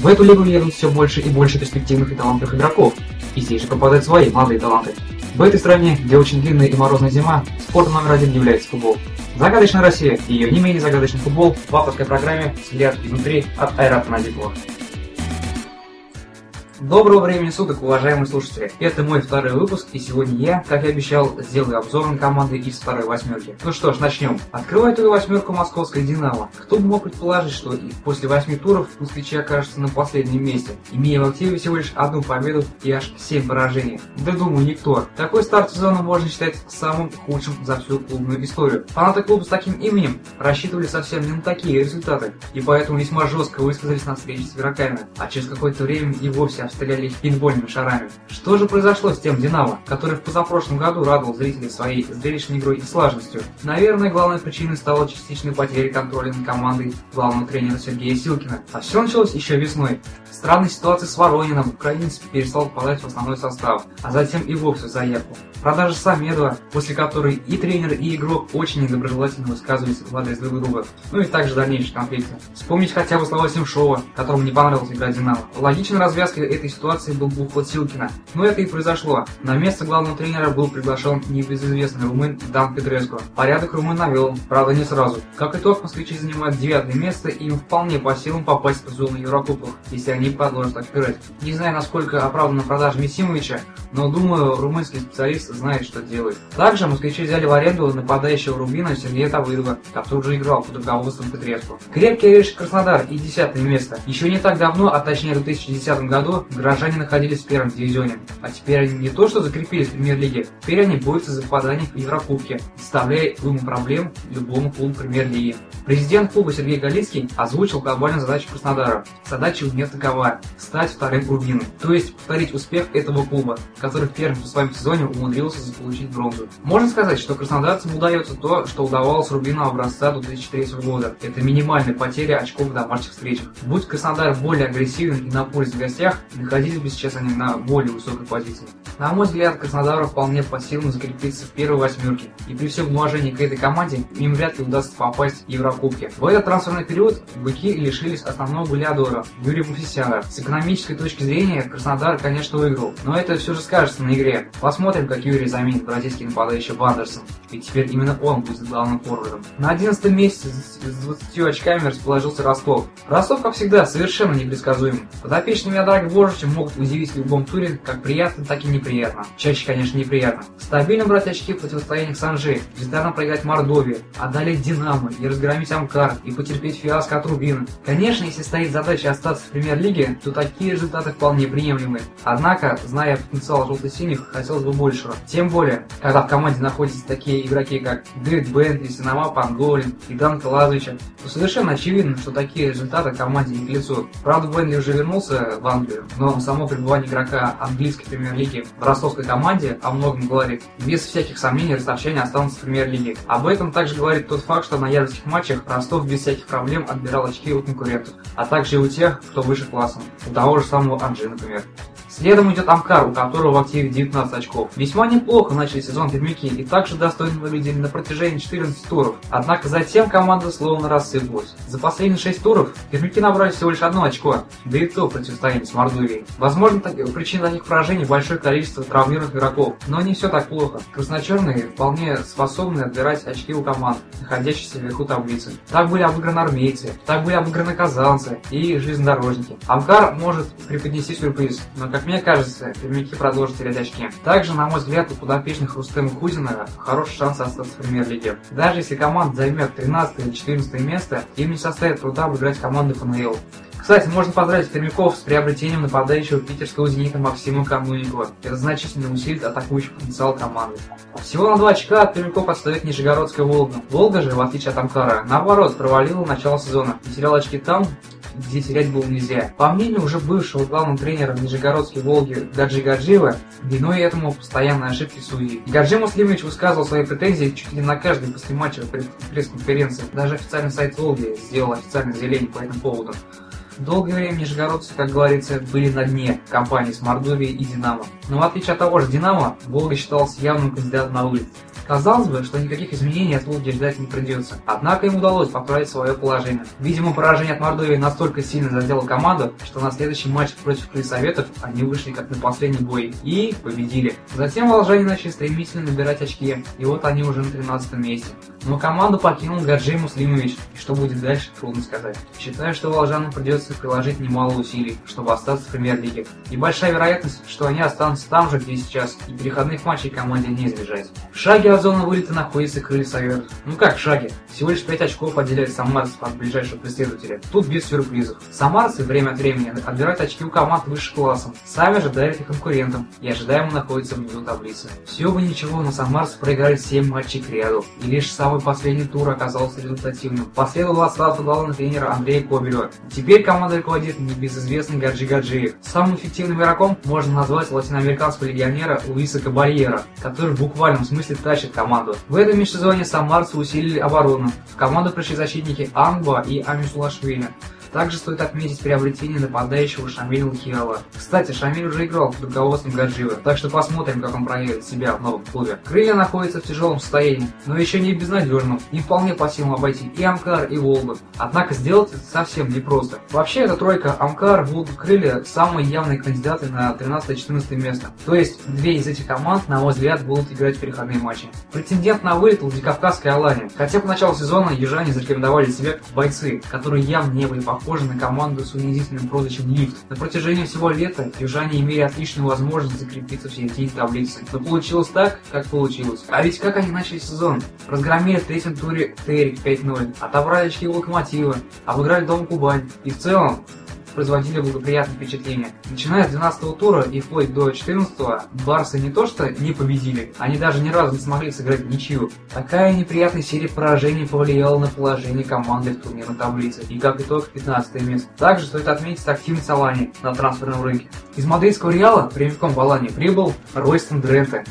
В эту лигу едут все больше и больше перспективных и талантливых игроков, и здесь же попадают свои молодые таланты. В этой стране, где очень длинная и морозная зима, спортом номер один является футбол. Загадочная Россия и ее не менее загадочный футбол в авторской программе «Взгляд изнутри» от Айрата Назикова. Доброго времени суток, уважаемые слушатели! Это мой второй выпуск, и сегодня я, как и обещал, сделаю обзор на команды из второй восьмерки. Ну что ж, начнем. Открывает эту восьмерку московская «Динамо». Кто бы мог предположить, что после восьми туров москвичи окажутся на последнем месте, имея в активе всего лишь одну победу и аж семь поражений? Да думаю, никто. Такой старт сезона можно считать самым худшим за всю клубную историю. Фанаты клуба с таким именем рассчитывали совсем не на такие результаты, и поэтому весьма жестко высказались на встрече с игроками, а через какое-то время и вовсе стреляли их пинбольными шарами. Что же произошло с тем «Динамо», который в позапрошлом году радовал зрителей своей зрелищной игрой и слаженностью? Наверное, главной причиной стала частичная потеря контроля над командой главного тренера Сергея Силкина. А все началось еще весной. Странной ситуации с Воронином украинец перестал попадать в основной состав, а затем и вовсе заявку. Продажа Самедова, после которой и тренер, и игрок очень недоброжелательно высказывались в адрес друг друга. Ну и также дальнейшие конфликты. Вспомнить хотя бы слова Семшова, которому не понравилась игра Динамо. Логичной развязкой этой ситуации был уход Силкина. Но это и произошло. На место главного тренера был приглашен небезызвестный румын Дан Петреско. Порядок румын навел, правда не сразу. Как итог, москвичи занимают девятое место и им вполне по силам попасть в зону Еврокубков, если они продолжат так играть. Не знаю, насколько оправдана продажа Мисимовича, но думаю, румынский специалист знает, что делает. Также москвичи взяли в аренду нападающего Рубина Сергея Тавыдова, который уже играл под руководством Петреску. Крепкий орешек Краснодар и десятое место. Еще не так давно, а точнее в 2010 году, горожане находились в первом дивизионе. А теперь они не то что закрепились в премьер-лиге, теперь они борются за попадание в Еврокубки, доставляя уйму проблем любому клубу премьер-лиги. Президент клуба Сергей Галицкий озвучил глобальную задачу Краснодара. Задача у него такова – стать вторым Рубином, то есть повторить успех этого клуба, который в первом своем сезоне умудрился заполучить бронзу. Можно сказать, что краснодарцам удается то, что удавалось Рубину образца 2003 года. Это минимальная потеря очков в домашних встречах. Будь Краснодар более агрессивным и на пользу в гостях, находились бы сейчас они на более высокой позиции. На мой взгляд, Краснодару вполне по силам закрепиться в первой восьмерке, и при всем уважении к этой команде им вряд ли удастся попасть в Еврокубки. В этот трансферный период быки лишились основного голеадора Юрия Муфисяна. С экономической точки зрения Краснодар, конечно, выиграл, но это все же скажется на игре. Посмотрим, как Юрий заменит бразильский нападающий Вандерсон, ведь теперь именно он будет главным форвардом. На 11 месте с 20 очками расположился Ростов. Ростов, как всегда, совершенно непредсказуем. Подопечными Адраги Божича могут удивить в любом туре как приятно, так и неприятно. Чаще, конечно, неприятно. Стабильно брать очки в противостоянии Санжи, бездарно проиграть Мордовии, одолеть Динамо и разгромить Амкар и потерпеть фиаско от Рубина. Конечно, если стоит задача остаться в премьер-лиге, то такие результаты вполне приемлемы. Однако, зная потенциал желто-синих, хотелось бы большего. Тем более, когда в команде находятся такие игроки, как Дэвид Бентли, Синама Панголин и Данка Лазовича, то совершенно очевидно, что такие результаты команде не к лицу. Правда, Бентли уже вернулся в Англию, но само пребывание игрока английской премьер-лиги в ростовской команде о многом говорит. Без всяких сомнений ростовчане останутся в премьер-лиге. Об этом также говорит тот факт, что на ярких матчах Ростов без всяких проблем отбирал очки у конкурентов, а также и у тех, кто выше классом, у того же самого Анджи, например. Следом идет Амкар, у которого в активе 19 очков. Весьма неплохо начали сезон пермяки и также достойно выглядели на протяжении 14 туров. Однако затем команда словно рассыпалась. За последние 6 туров пермяки набрали всего лишь одно очко, да и то в противостоянии с Мордовией. Возможно, так, причиной таких поражений большое количество травмированных игроков, но не все так плохо. Красночерные вполне способны отбирать очки у команд, находящихся вверху таблицы. Так были обыграны армейцы, так были обыграны казанцы и железнодорожники. Амкар может преподнести сюрприз, но как как мне кажется, пермяки продолжат терять очки. Также, на мой взгляд, у подопечных Рустема Кузина хороший шанс остаться в премьер-лиге. Даже если команда займет 13 или 14 место, им не составит труда обыграть команду ФНЛ. Кстати, можно поздравить пермяков с приобретением нападающего питерского «Зенита» Максима Камлыникова. Это значительно усилит атакующий потенциал команды. Всего на два очка от пермяков отстает Нижегородская «Волга». «Волга» же, в отличие от «Амкара», наоборот, провалила начало сезона и теряла очки там, где терять было нельзя. По мнению уже бывшего главного тренера Нижегородской «Волги» Гаджи Гаджиева, виной этому постоянные ошибки судей. Гаджи Муслимович высказывал свои претензии чуть ли на каждой послематчевой пресс-конференции. Даже официальный сайт «Волги» сделал официальное заявление по этому поводу. Долгое время нижегородцы, как говорится, были на дне компании с Мордовией и Динамо. Но в отличие от того же Динамо, Волга считался явным кандидатом на вылет. Казалось бы, что никаких изменений от Волги ждать не придется. Однако им удалось поправить свое положение. Видимо, поражение от Мордовии настолько сильно задело команду, что на следующий матч против Крыльсоветов они вышли как на последний бой и победили. Затем волжане начали стремительно набирать очки, и вот они уже на 13 месте. Но команду покинул Гаджи Муслимович, и что будет дальше, трудно сказать. Считаю, что волжанам придется приложить немало усилий, чтобы остаться в премьер-лиге. И большая вероятность, что они останутся там же, где сейчас, и переходных матчей команде не избежать. В шаге от зоны вылета находится Крылья Совет. Ну как в шаге? Всего лишь 5 очков отделяет Самарцев от ближайшего преследователя. Тут без сюрпризов. Самарцы время от времени отбирают очки у команд выше классом, сами же дарят их конкурентам, и ожидаемо находятся внизу таблицы. Все бы ничего, но Самарцы проиграли 7 матчей к ряду, и лишь самый последний тур оказался результативным. Последовал отставка главного тренера Андрея Кобелева. Теперь команда руководит небезызвестный Гаджи Гаджиев. Самым эффективным игроком можно назвать латиноамериканского легионера Луиса Кабальера, который в буквальном смысле тащит команду. В этом межсезонье самарцы усилили оборону. В команду пришли защитники Ангба и Амисулашвили. Также стоит отметить приобретение нападающего Шамиля Лхиала. Кстати, Шамиль уже играл под руководством Гаджиева, так что посмотрим, как он проявит себя в новом клубе. Крылья находятся в тяжелом состоянии, но еще не безнадежном. Им вполне по силам обойти и Амкар, и Волгу. Однако сделать это совсем непросто. Вообще, эта тройка Амкар, Волга, Крылья самые явные кандидаты на 13-14 место. То есть, две из этих команд, на мой взгляд, будут играть в переходные матчи. Претендент на вылет Владикавказская Алания. Хотя по началу сезона южане зарекомендовали себя бойцы, которые явно не были похожи похожа на команду с унизительным прозвищем «Лифт». На протяжении всего лета южане имели отличную возможность закрепиться в середине таблицы. Но получилось так, как получилось. А ведь как они начали сезон? Разгромили в третьем туре Терек 5-0, отобрали очки Локомотива, обыграли Дом Кубань. И в целом, производили благоприятное впечатление. Начиная с 12 тура и вплоть до 14 Барсы не то что не победили, они даже ни разу не смогли сыграть ничью. Такая неприятная серия поражений повлияла на положение команды в турнирной таблице и как итог 15 место. Также стоит отметить активность Алани на трансферном рынке. Из мадридского Реала прямиком в Алани прибыл Ройстон Дренте,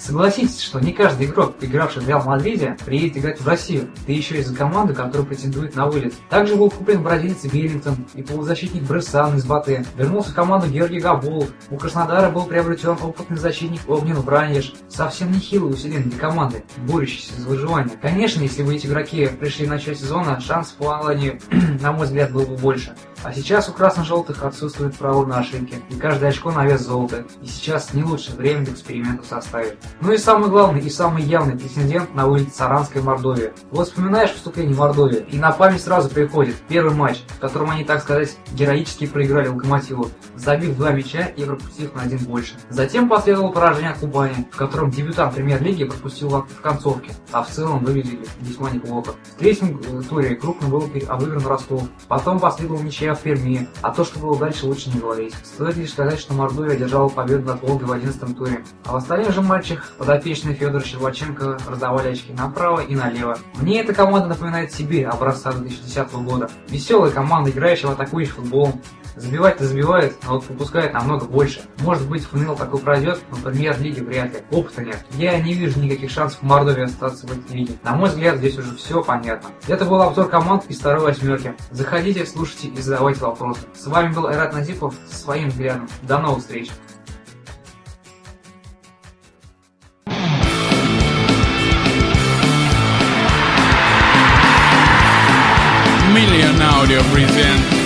Согласитесь, что не каждый игрок, игравший в Реал Мадриде, приедет играть в Россию, да еще и за команду, которая претендует на вылет. Также был куплен бразилец Веллингтон и полузащитник Брессан из Батэ. Вернулся в команду Георгий Габулов. У Краснодара был приобретен опытный защитник Огнен Браньеш. Совсем нехилый усиление для команды, борющийся за выживание. Конечно, если бы эти игроки пришли в начале сезона, шанс Алане, на мой взгляд, был бы больше. А сейчас у красно-желтых отсутствует право на ошибки, и каждое очко на вес золота. И сейчас не лучшее время для эксперимента в составе. Ну и самый главный и самый явный претендент на вылет Саранской Мордовии. Вот вспоминаешь вступление Мордовии, и на память сразу приходит первый матч, в котором они, так сказать, героически проиграли Локомотиву, забив два мяча и пропустив на один больше. Затем последовало поражение от Кубани, в котором дебютант премьер-лиги пропустил в концовке, а в целом выглядели весьма неплохо. В третьем э, туре крупно был обыгран Ростов, потом последовал ничья в Перми, а то, что было дальше, лучше не говорить. Стоит лишь сказать, что Мордовия одержала победу над Волгой в 11 туре. А в остальных же матчах подопечные Федор Щербаченко раздавали очки направо и налево. Мне эта команда напоминает себе образца 2010 года. Веселая команда, играющая в атакующий футбол, Забивать-то забивает, но вот выпускает намного больше. Может быть, ФНЛ такой пройдет, но премьер-лиги вряд ли. Опыта нет. Я не вижу никаких шансов в Мордовии остаться в этой лиге. На мой взгляд, здесь уже все понятно. Это был обзор команд из второй восьмерки. Заходите, слушайте и задавайте вопросы. С вами был Айрат Назипов со своим взглядом. До новых встреч! Million Audio present